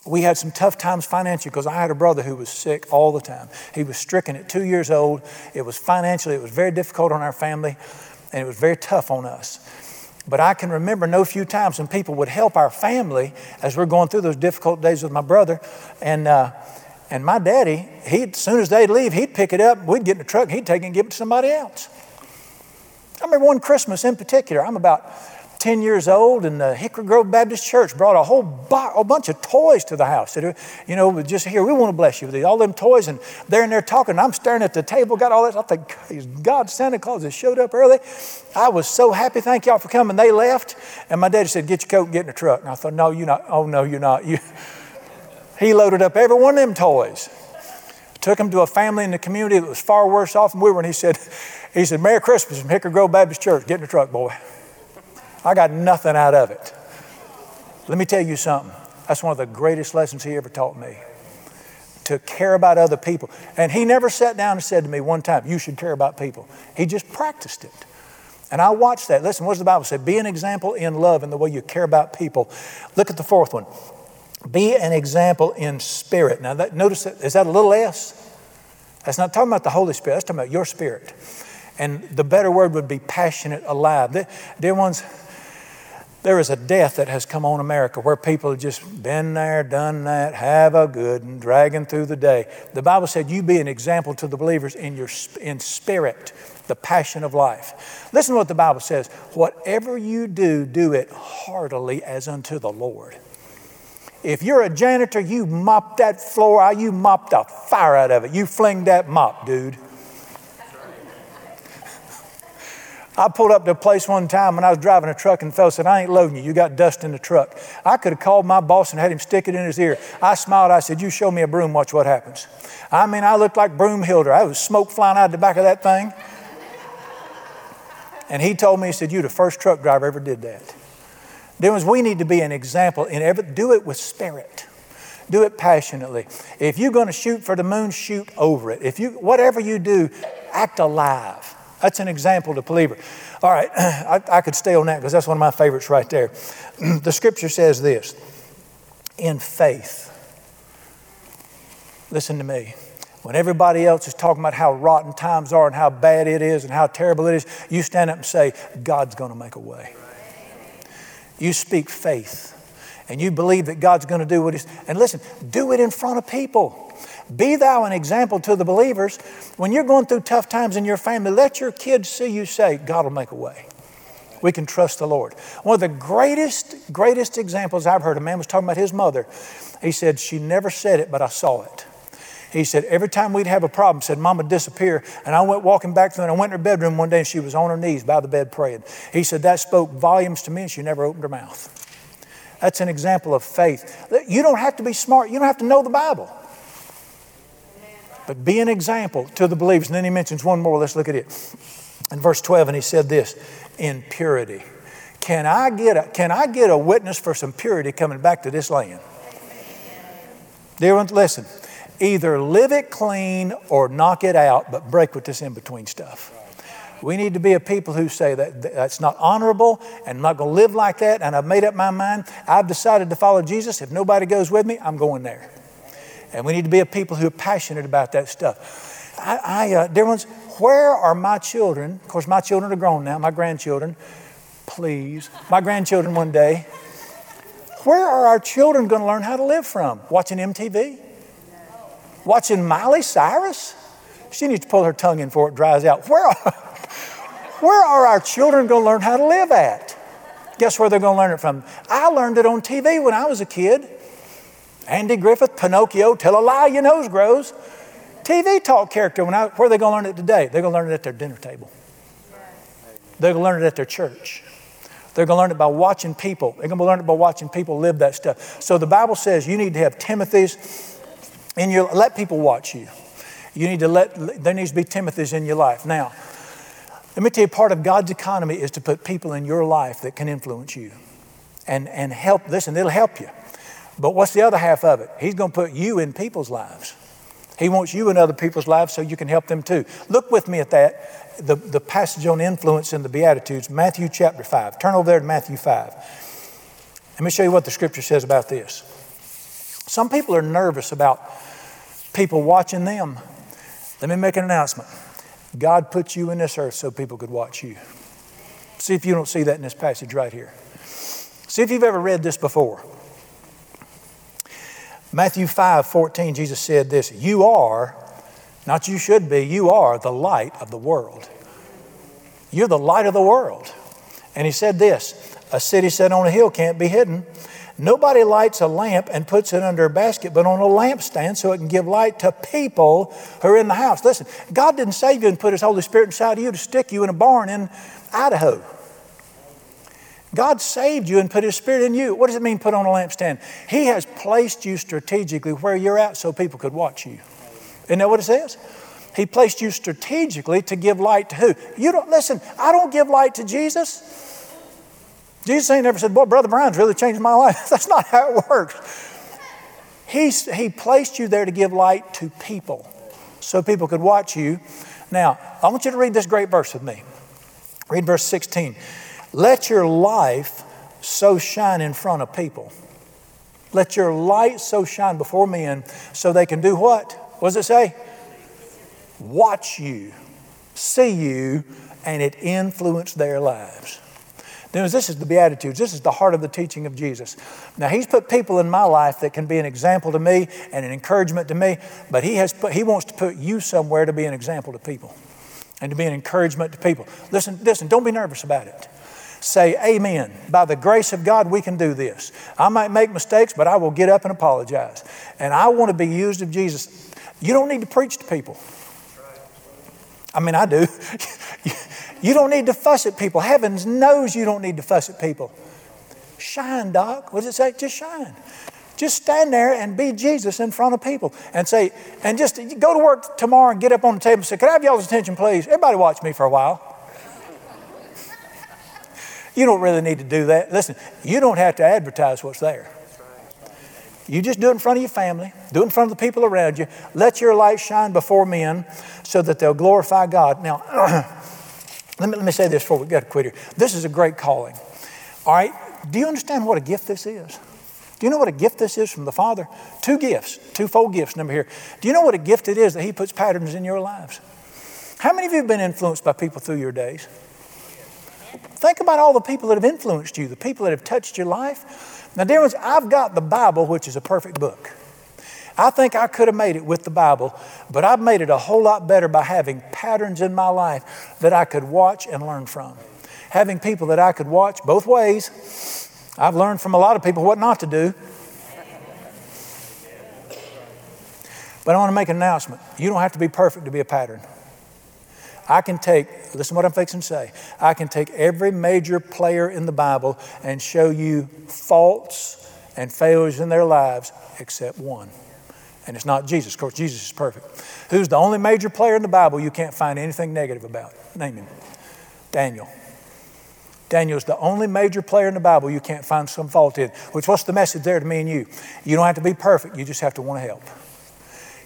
Speaker 1: we had some tough times financially because I had a brother who was sick all the time. He was stricken at two years old. It was financially, it was very difficult on our family, and it was very tough on us. But I can remember no few times when people would help our family as we're going through those difficult days with my brother. And, uh, and my daddy, he as soon as they'd leave, he'd pick it up, we'd get in the truck, he'd take it and give it to somebody else. I remember one Christmas in particular, I'm about 10 years old, and the Hickory Grove Baptist Church brought a whole bo- a bunch of toys to the house. Said, you know, just here, we want to bless you with these, all them toys. And they're in there talking. I'm staring at the table, got all that. I think, God, Santa Claus has showed up early. I was so happy. Thank y'all for coming. They left. And my daddy said, Get your coat and get in the truck. And I thought, No, you're not. Oh, no, you're not. You. He loaded up every one of them toys. Took them to a family in the community that was far worse off than we were. And he said, he said, Merry Christmas from Hickory Grove Baptist Church. Get in the truck, boy. I got nothing out of it. Let me tell you something. That's one of the greatest lessons he ever taught me to care about other people. And he never sat down and said to me one time, You should care about people. He just practiced it. And I watched that. Listen, what does the Bible say? Be an example in love in the way you care about people. Look at the fourth one. Be an example in spirit. Now, that, notice that, is that a little s? That's not talking about the Holy Spirit, that's talking about your spirit. And the better word would be passionate, alive. Dear ones, there is a death that has come on America where people have just been there, done that, have a good and dragging through the day. The Bible said you be an example to the believers in your in spirit, the passion of life. Listen to what the Bible says. Whatever you do, do it heartily as unto the Lord. If you're a janitor, you mop that floor, out, you mop the fire out of it. You fling that mop, dude. I pulled up to a place one time when I was driving a truck and the fellow said, I ain't loading you. You got dust in the truck. I could have called my boss and had him stick it in his ear. I smiled. I said, You show me a broom, watch what happens. I mean, I looked like Broom-Hilda. I was smoke flying out the back of that thing. And he told me, he said, You're the first truck driver ever did that. Then we need to be an example in every do it with spirit. Do it passionately. If you're going to shoot for the moon, shoot over it. If you whatever you do, act alive. That's an example to believer. All right, (clears throat) I, I could stay on that because that's one of my favorites right there. (clears throat) the scripture says this in faith. Listen to me. When everybody else is talking about how rotten times are and how bad it is and how terrible it is, you stand up and say, God's going to make a way. You speak faith and you believe that God's going to do what He's, and listen, do it in front of people. Be thou an example to the believers. When you're going through tough times in your family, let your kids see you say, God will make a way. We can trust the Lord. One of the greatest, greatest examples I've heard, a man was talking about his mother. He said, She never said it, but I saw it. He said, every time we'd have a problem, said, Mama disappear. And I went walking back through and I went in her bedroom one day and she was on her knees by the bed praying. He said, that spoke volumes to me and she never opened her mouth. That's an example of faith. You don't have to be smart, you don't have to know the Bible. But be an example to the believers. And then he mentions one more. Let's look at it. In verse 12, and he said this in purity. Can I get a, can I get a witness for some purity coming back to this land? Dear ones, listen. Either live it clean or knock it out, but break with this in between stuff. We need to be a people who say that that's not honorable and I'm not going to live like that. And I've made up my mind. I've decided to follow Jesus. If nobody goes with me, I'm going there. And we need to be a people who are passionate about that stuff. I, I uh, dear ones, where are my children? Of course, my children are grown now, my grandchildren. Please. My grandchildren one day. Where are our children going to learn how to live from? Watching MTV? Watching Miley Cyrus? She needs to pull her tongue in before it dries out. Where are, (laughs) where are our children going to learn how to live at? Guess where they're going to learn it from? I learned it on TV when I was a kid. Andy Griffith, Pinocchio, Tell a Lie, your nose grows. TV talk character. When I, where are they going to learn it today? They're going to learn it at their dinner table. They're going to learn it at their church. They're going to learn it by watching people. They're going to learn it by watching people live that stuff. So the Bible says you need to have Timothy's in your. Let people watch you. You need to let. There needs to be Timothy's in your life. Now, let me tell you, part of God's economy is to put people in your life that can influence you, and and help. Listen, it'll help you. But what's the other half of it? He's going to put you in people's lives. He wants you in other people's lives so you can help them too. Look with me at that, the, the passage on influence in the Beatitudes, Matthew chapter 5. Turn over there to Matthew 5. Let me show you what the scripture says about this. Some people are nervous about people watching them. Let me make an announcement. God put you in this earth so people could watch you. See if you don't see that in this passage right here. See if you've ever read this before. Matthew 5 14, Jesus said this You are, not you should be, you are the light of the world. You're the light of the world. And he said this A city set on a hill can't be hidden. Nobody lights a lamp and puts it under a basket, but on a lampstand so it can give light to people who are in the house. Listen, God didn't save you and put His Holy Spirit inside of you to stick you in a barn in Idaho. God saved you and put His Spirit in you. What does it mean, put on a lampstand? He has placed you strategically where you're at so people could watch you. Isn't that what it says? He placed you strategically to give light to who? You don't, listen, I don't give light to Jesus. Jesus ain't never said, Boy, Brother Brown's really changed my life. (laughs) That's not how it works. He's, he placed you there to give light to people so people could watch you. Now, I want you to read this great verse with me. Read verse 16. Let your life so shine in front of people. Let your light so shine before men so they can do what? What does it say? Watch you, see you, and it influence their lives. This is the Beatitudes. This is the heart of the teaching of Jesus. Now, He's put people in my life that can be an example to me and an encouragement to me, but He, has put, he wants to put you somewhere to be an example to people and to be an encouragement to people. Listen, listen, don't be nervous about it say, Amen. By the grace of God, we can do this. I might make mistakes, but I will get up and apologize. And I want to be used of Jesus. You don't need to preach to people. I mean, I do. (laughs) you don't need to fuss at people. Heavens knows you don't need to fuss at people. Shine, Doc. What does it say? Just shine. Just stand there and be Jesus in front of people and say, and just go to work tomorrow and get up on the table and say, Can I have y'all's attention, please? Everybody watch me for a while. You don't really need to do that. Listen, you don't have to advertise what's there. You just do it in front of your family, do it in front of the people around you. Let your light shine before men so that they'll glorify God. Now, (clears throat) let, me, let me say this before we got to quit here. This is a great calling. All right? Do you understand what a gift this is? Do you know what a gift this is from the Father? Two gifts, twofold gifts, number here. Do you know what a gift it is that He puts patterns in your lives? How many of you have been influenced by people through your days? Think about all the people that have influenced you, the people that have touched your life. Now, dear ones, I've got the Bible, which is a perfect book. I think I could have made it with the Bible, but I've made it a whole lot better by having patterns in my life that I could watch and learn from. Having people that I could watch both ways. I've learned from a lot of people what not to do. But I want to make an announcement. You don't have to be perfect to be a pattern. I can take, listen to what I'm fixing to say. I can take every major player in the Bible and show you faults and failures in their lives except one. And it's not Jesus. Of course, Jesus is perfect. Who's the only major player in the Bible you can't find anything negative about? Name him. Daniel. Daniel is the only major player in the Bible you can't find some fault in. Which, what's the message there to me and you? You don't have to be perfect, you just have to want to help.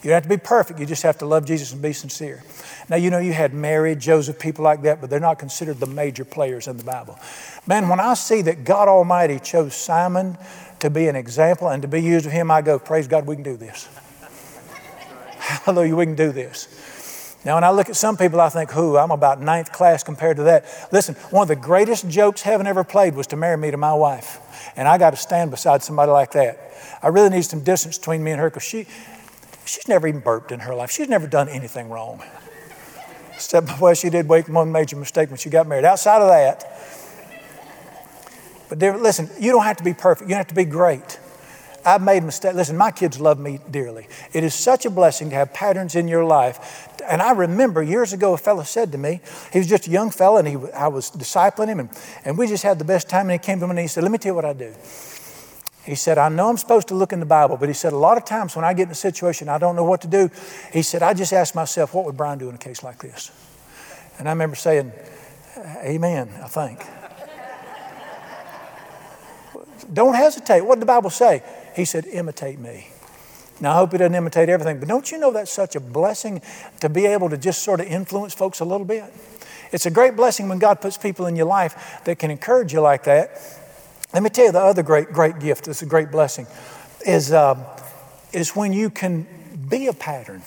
Speaker 1: You don't have to be perfect, you just have to love Jesus and be sincere. Now, you know, you had Mary, Joseph, people like that, but they're not considered the major players in the Bible. Man, when I see that God Almighty chose Simon to be an example and to be used of him, I go, Praise God, we can do this. (laughs) Hallelujah, we can do this. Now, when I look at some people, I think, who, I'm about ninth class compared to that. Listen, one of the greatest jokes heaven ever played was to marry me to my wife. And I got to stand beside somebody like that. I really need some distance between me and her because she, she's never even burped in her life. She's never done anything wrong. Except, well, she did make one major mistake when she got married. Outside of that, but listen, you don't have to be perfect. You don't have to be great. I've made mistakes. Listen, my kids love me dearly. It is such a blessing to have patterns in your life. And I remember years ago, a fellow said to me, he was just a young fellow, and he, I was discipling him, and, and we just had the best time. And he came to me and he said, Let me tell you what I do. He said, I know I'm supposed to look in the Bible, but he said, a lot of times when I get in a situation I don't know what to do, he said, I just ask myself, what would Brian do in a case like this? And I remember saying, Amen, I think. don't hesitate. What did the Bible say? He said, imitate me. Now, I hope he doesn't imitate everything, but don't you know that's such a blessing to be able to just sort of influence folks a little bit? It's a great blessing when God puts people in your life that can encourage you like that. Let me tell you the other great, great gift, it's a great blessing, is, uh, is when you can be a pattern.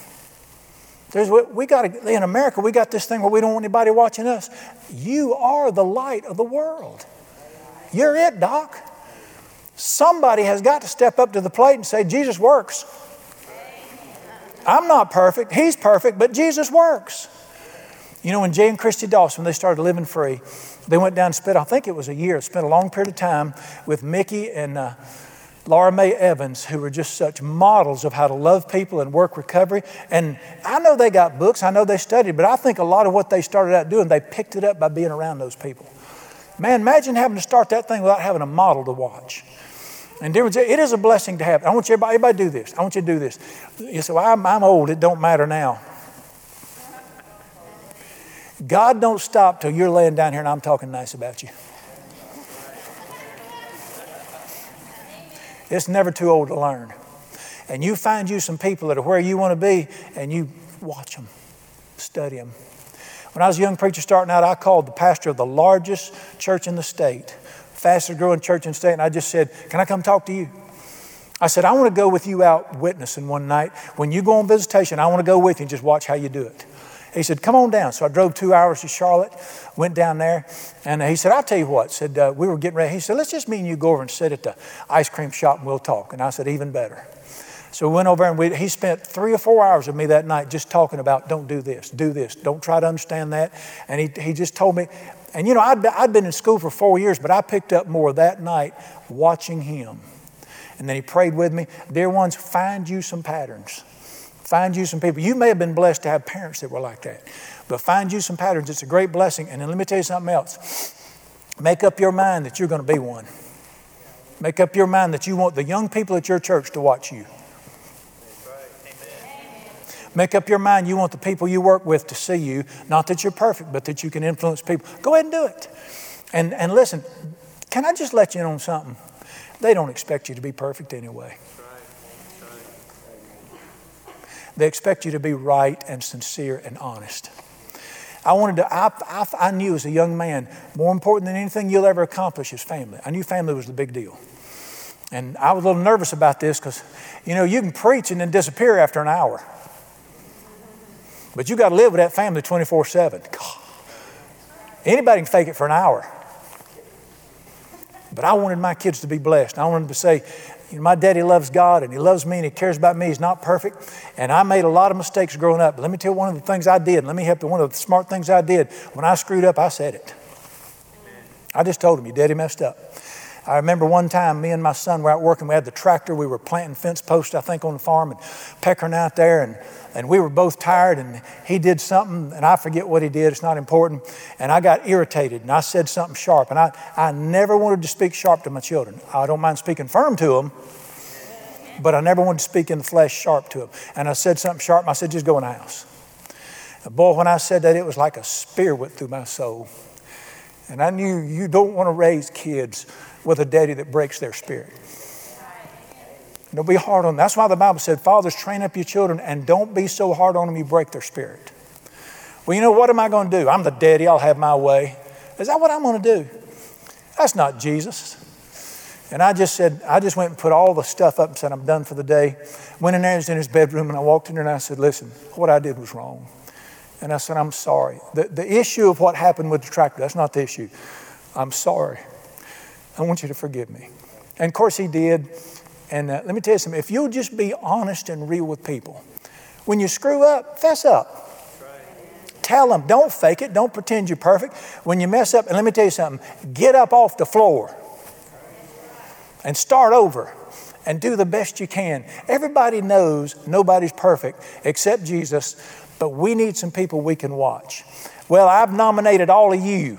Speaker 1: There's, what we got in America, we got this thing where we don't want anybody watching us. You are the light of the world. You're it, Doc. Somebody has got to step up to the plate and say, Jesus works. I'm not perfect. He's perfect, but Jesus works. You know, when Jay and Christy Dawson, they started living free, they went down and spent, I think it was a year, spent a long period of time with Mickey and uh, Laura Mae Evans, who were just such models of how to love people and work recovery. And I know they got books, I know they studied, but I think a lot of what they started out doing, they picked it up by being around those people. Man, imagine having to start that thing without having a model to watch. And was, it is a blessing to have. I want you everybody, everybody do this. I want you to do this. You say, well, I'm, I'm old. It don't matter now. God don't stop till you're laying down here and I'm talking nice about you. It's never too old to learn. And you find you some people that are where you want to be and you watch them, study them. When I was a young preacher starting out, I called the pastor of the largest church in the state fastest growing church in the state, and I just said, Can I come talk to you? I said, I want to go with you out witnessing one night. When you go on visitation, I want to go with you and just watch how you do it. He said, Come on down. So I drove two hours to Charlotte, went down there, and he said, I'll tell you what. Said, uh, We were getting ready. He said, Let's just me and you go over and sit at the ice cream shop and we'll talk. And I said, Even better. So we went over and we, he spent three or four hours with me that night just talking about don't do this, do this, don't try to understand that. And he, he just told me, and you know, I'd, I'd been in school for four years, but I picked up more that night watching him. And then he prayed with me. Dear ones, find you some patterns. Find you some people. You may have been blessed to have parents that were like that, but find you some patterns. It's a great blessing. And then let me tell you something else. Make up your mind that you're going to be one. Make up your mind that you want the young people at your church to watch you. Make up your mind you want the people you work with to see you, not that you're perfect, but that you can influence people. Go ahead and do it. And, and listen, can I just let you in on something? They don't expect you to be perfect anyway. They expect you to be right and sincere and honest. I wanted to, I, I, I, knew as a young man, more important than anything you'll ever accomplish is family. I knew family was the big deal. And I was a little nervous about this because, you know, you can preach and then disappear after an hour. But you got to live with that family 24 7. Anybody can fake it for an hour. But I wanted my kids to be blessed. I wanted to say, you know, my daddy loves God and he loves me and he cares about me. He's not perfect. And I made a lot of mistakes growing up. But let me tell you one of the things I did. Let me help you. One of the smart things I did. When I screwed up, I said it. I just told him, your daddy messed up. I remember one time me and my son were out working. We had the tractor. We were planting fence posts, I think, on the farm and peckering out there. And, and we were both tired. And he did something, and I forget what he did. It's not important. And I got irritated, and I said something sharp. And I, I never wanted to speak sharp to my children. I don't mind speaking firm to them, but I never wanted to speak in the flesh sharp to them. And I said something sharp. And I said, just go in the house. And boy, when I said that, it was like a spear went through my soul. And I knew you don't want to raise kids with a daddy that breaks their spirit. Don't be hard on them. That's why the Bible said, Fathers, train up your children and don't be so hard on them you break their spirit. Well, you know, what am I going to do? I'm the daddy, I'll have my way. Is that what I'm going to do? That's not Jesus. And I just said, I just went and put all the stuff up and said, I'm done for the day. Went in there, and was in his bedroom, and I walked in there and I said, Listen, what I did was wrong. And I said, I'm sorry. The, the issue of what happened with the tractor, that's not the issue. I'm sorry. I want you to forgive me. And of course, he did. And uh, let me tell you something if you'll just be honest and real with people, when you screw up, fess up. Tell them, don't fake it, don't pretend you're perfect. When you mess up, and let me tell you something, get up off the floor and start over and do the best you can. Everybody knows nobody's perfect except Jesus, but we need some people we can watch. Well, I've nominated all of you.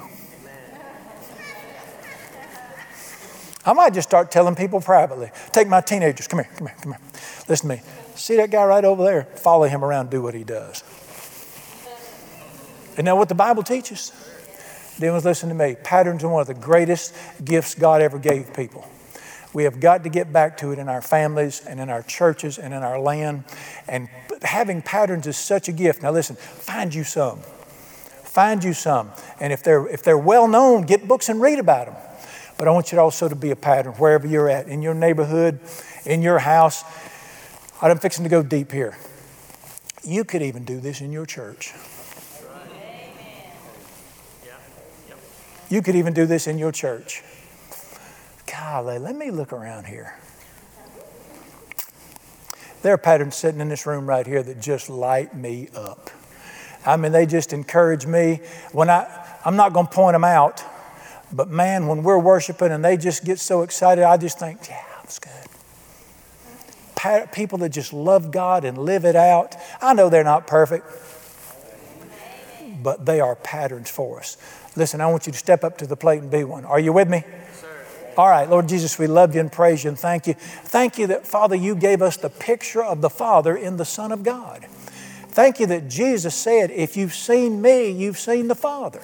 Speaker 1: I might just start telling people privately. Take my teenagers, come here, come here, come here. Listen to me. See that guy right over there? Follow him around, do what he does. Isn't that what the Bible teaches? Then listen to me. Patterns are one of the greatest gifts God ever gave people. We have got to get back to it in our families and in our churches and in our land. And having patterns is such a gift. Now, listen, find you some. Find you some. And if they're, if they're well known, get books and read about them. But I want you also to be a pattern wherever you're at, in your neighborhood, in your house. I'm fixing to go deep here. You could even do this in your church. You could even do this in your church golly, let me look around here. There are patterns sitting in this room right here that just light me up. I mean, they just encourage me. When I, I'm not going to point them out, but man, when we're worshiping and they just get so excited, I just think, yeah, that's good. People that just love God and live it out. I know they're not perfect, but they are patterns for us. Listen, I want you to step up to the plate and be one. Are you with me? All right, Lord Jesus, we love you and praise you and thank you. Thank you that, Father, you gave us the picture of the Father in the Son of God. Thank you that Jesus said, If you've seen me, you've seen the Father.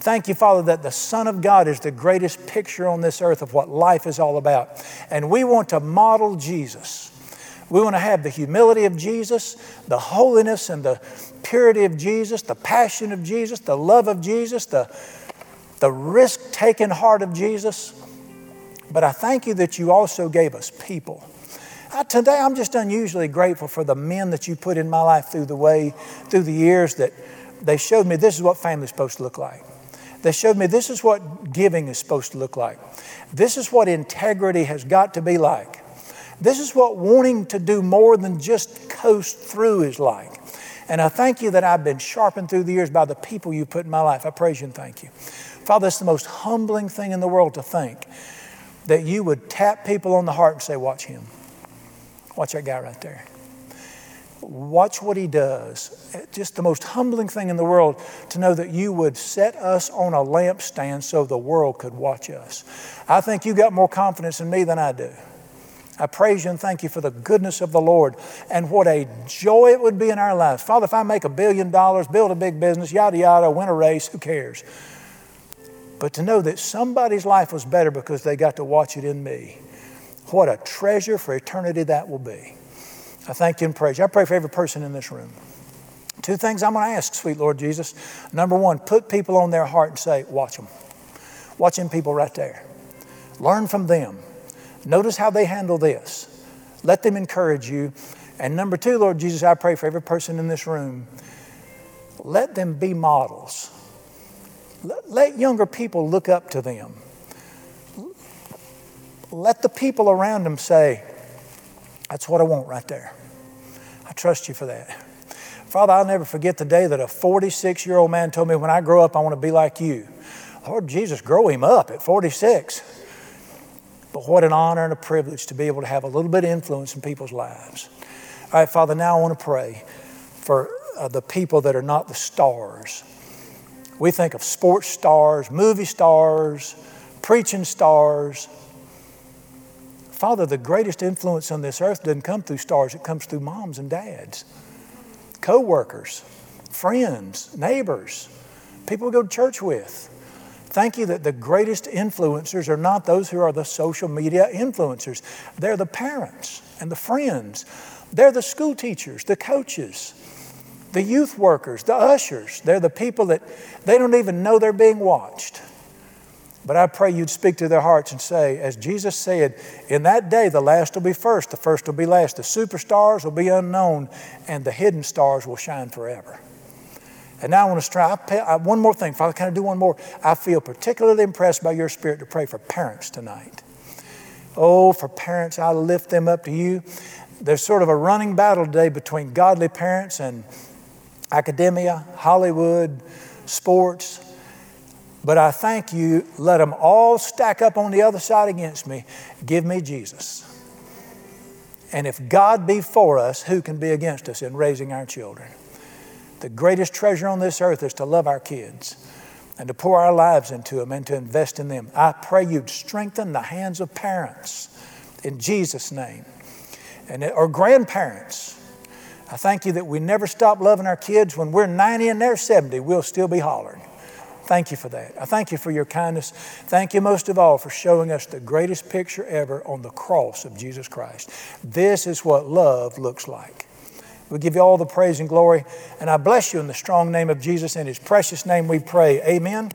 Speaker 1: Thank you, Father, that the Son of God is the greatest picture on this earth of what life is all about. And we want to model Jesus. We want to have the humility of Jesus, the holiness and the purity of Jesus, the passion of Jesus, the love of Jesus, the, the risk taking heart of Jesus. But I thank you that you also gave us people. I, today, I'm just unusually grateful for the men that you put in my life through the way, through the years that they showed me this is what family's supposed to look like. They showed me this is what giving is supposed to look like. This is what integrity has got to be like. This is what wanting to do more than just coast through is like. And I thank you that I've been sharpened through the years by the people you put in my life. I praise you and thank you. Father, it's the most humbling thing in the world to think that you would tap people on the heart and say, Watch him. Watch that guy right there. Watch what he does. Just the most humbling thing in the world to know that you would set us on a lampstand so the world could watch us. I think you got more confidence in me than I do. I praise you and thank you for the goodness of the Lord and what a joy it would be in our lives. Father, if I make a billion dollars, build a big business, yada, yada, win a race, who cares? but to know that somebody's life was better because they got to watch it in me. What a treasure for eternity that will be. I thank you and praise you. I pray for every person in this room. Two things I'm going to ask, sweet Lord Jesus. Number one, put people on their heart and say, watch them. Watch them people right there. Learn from them. Notice how they handle this. Let them encourage you. And number two, Lord Jesus, I pray for every person in this room. Let them be models let younger people look up to them. Let the people around them say, That's what I want right there. I trust you for that. Father, I'll never forget the day that a 46 year old man told me, When I grow up, I want to be like you. Lord Jesus, grow him up at 46. But what an honor and a privilege to be able to have a little bit of influence in people's lives. All right, Father, now I want to pray for uh, the people that are not the stars. We think of sports stars, movie stars, preaching stars. Father, the greatest influence on this earth doesn't come through stars, it comes through moms and dads, co workers, friends, neighbors, people we go to church with. Thank you that the greatest influencers are not those who are the social media influencers. They're the parents and the friends. They're the school teachers, the coaches, the youth workers, the ushers. They're the people that they don't even know they're being watched. But I pray you'd speak to their hearts and say, as Jesus said, in that day the last will be first, the first will be last. The superstars will be unknown, and the hidden stars will shine forever. And now I want to strive. One more thing, Father, can I do one more? I feel particularly impressed by your spirit to pray for parents tonight. Oh, for parents, I lift them up to you. There's sort of a running battle today between godly parents and academia, Hollywood, sports. But I thank you, let them all stack up on the other side against me. Give me Jesus. And if God be for us, who can be against us in raising our children? The greatest treasure on this earth is to love our kids and to pour our lives into them and to invest in them. I pray you'd strengthen the hands of parents in Jesus' name, and or grandparents. I thank you that we never stop loving our kids. When we're 90 and they're 70, we'll still be hollering. Thank you for that. I thank you for your kindness. Thank you most of all for showing us the greatest picture ever on the cross of Jesus Christ. This is what love looks like. We give you all the praise and glory. And I bless you in the strong name of Jesus. In his precious name we pray. Amen.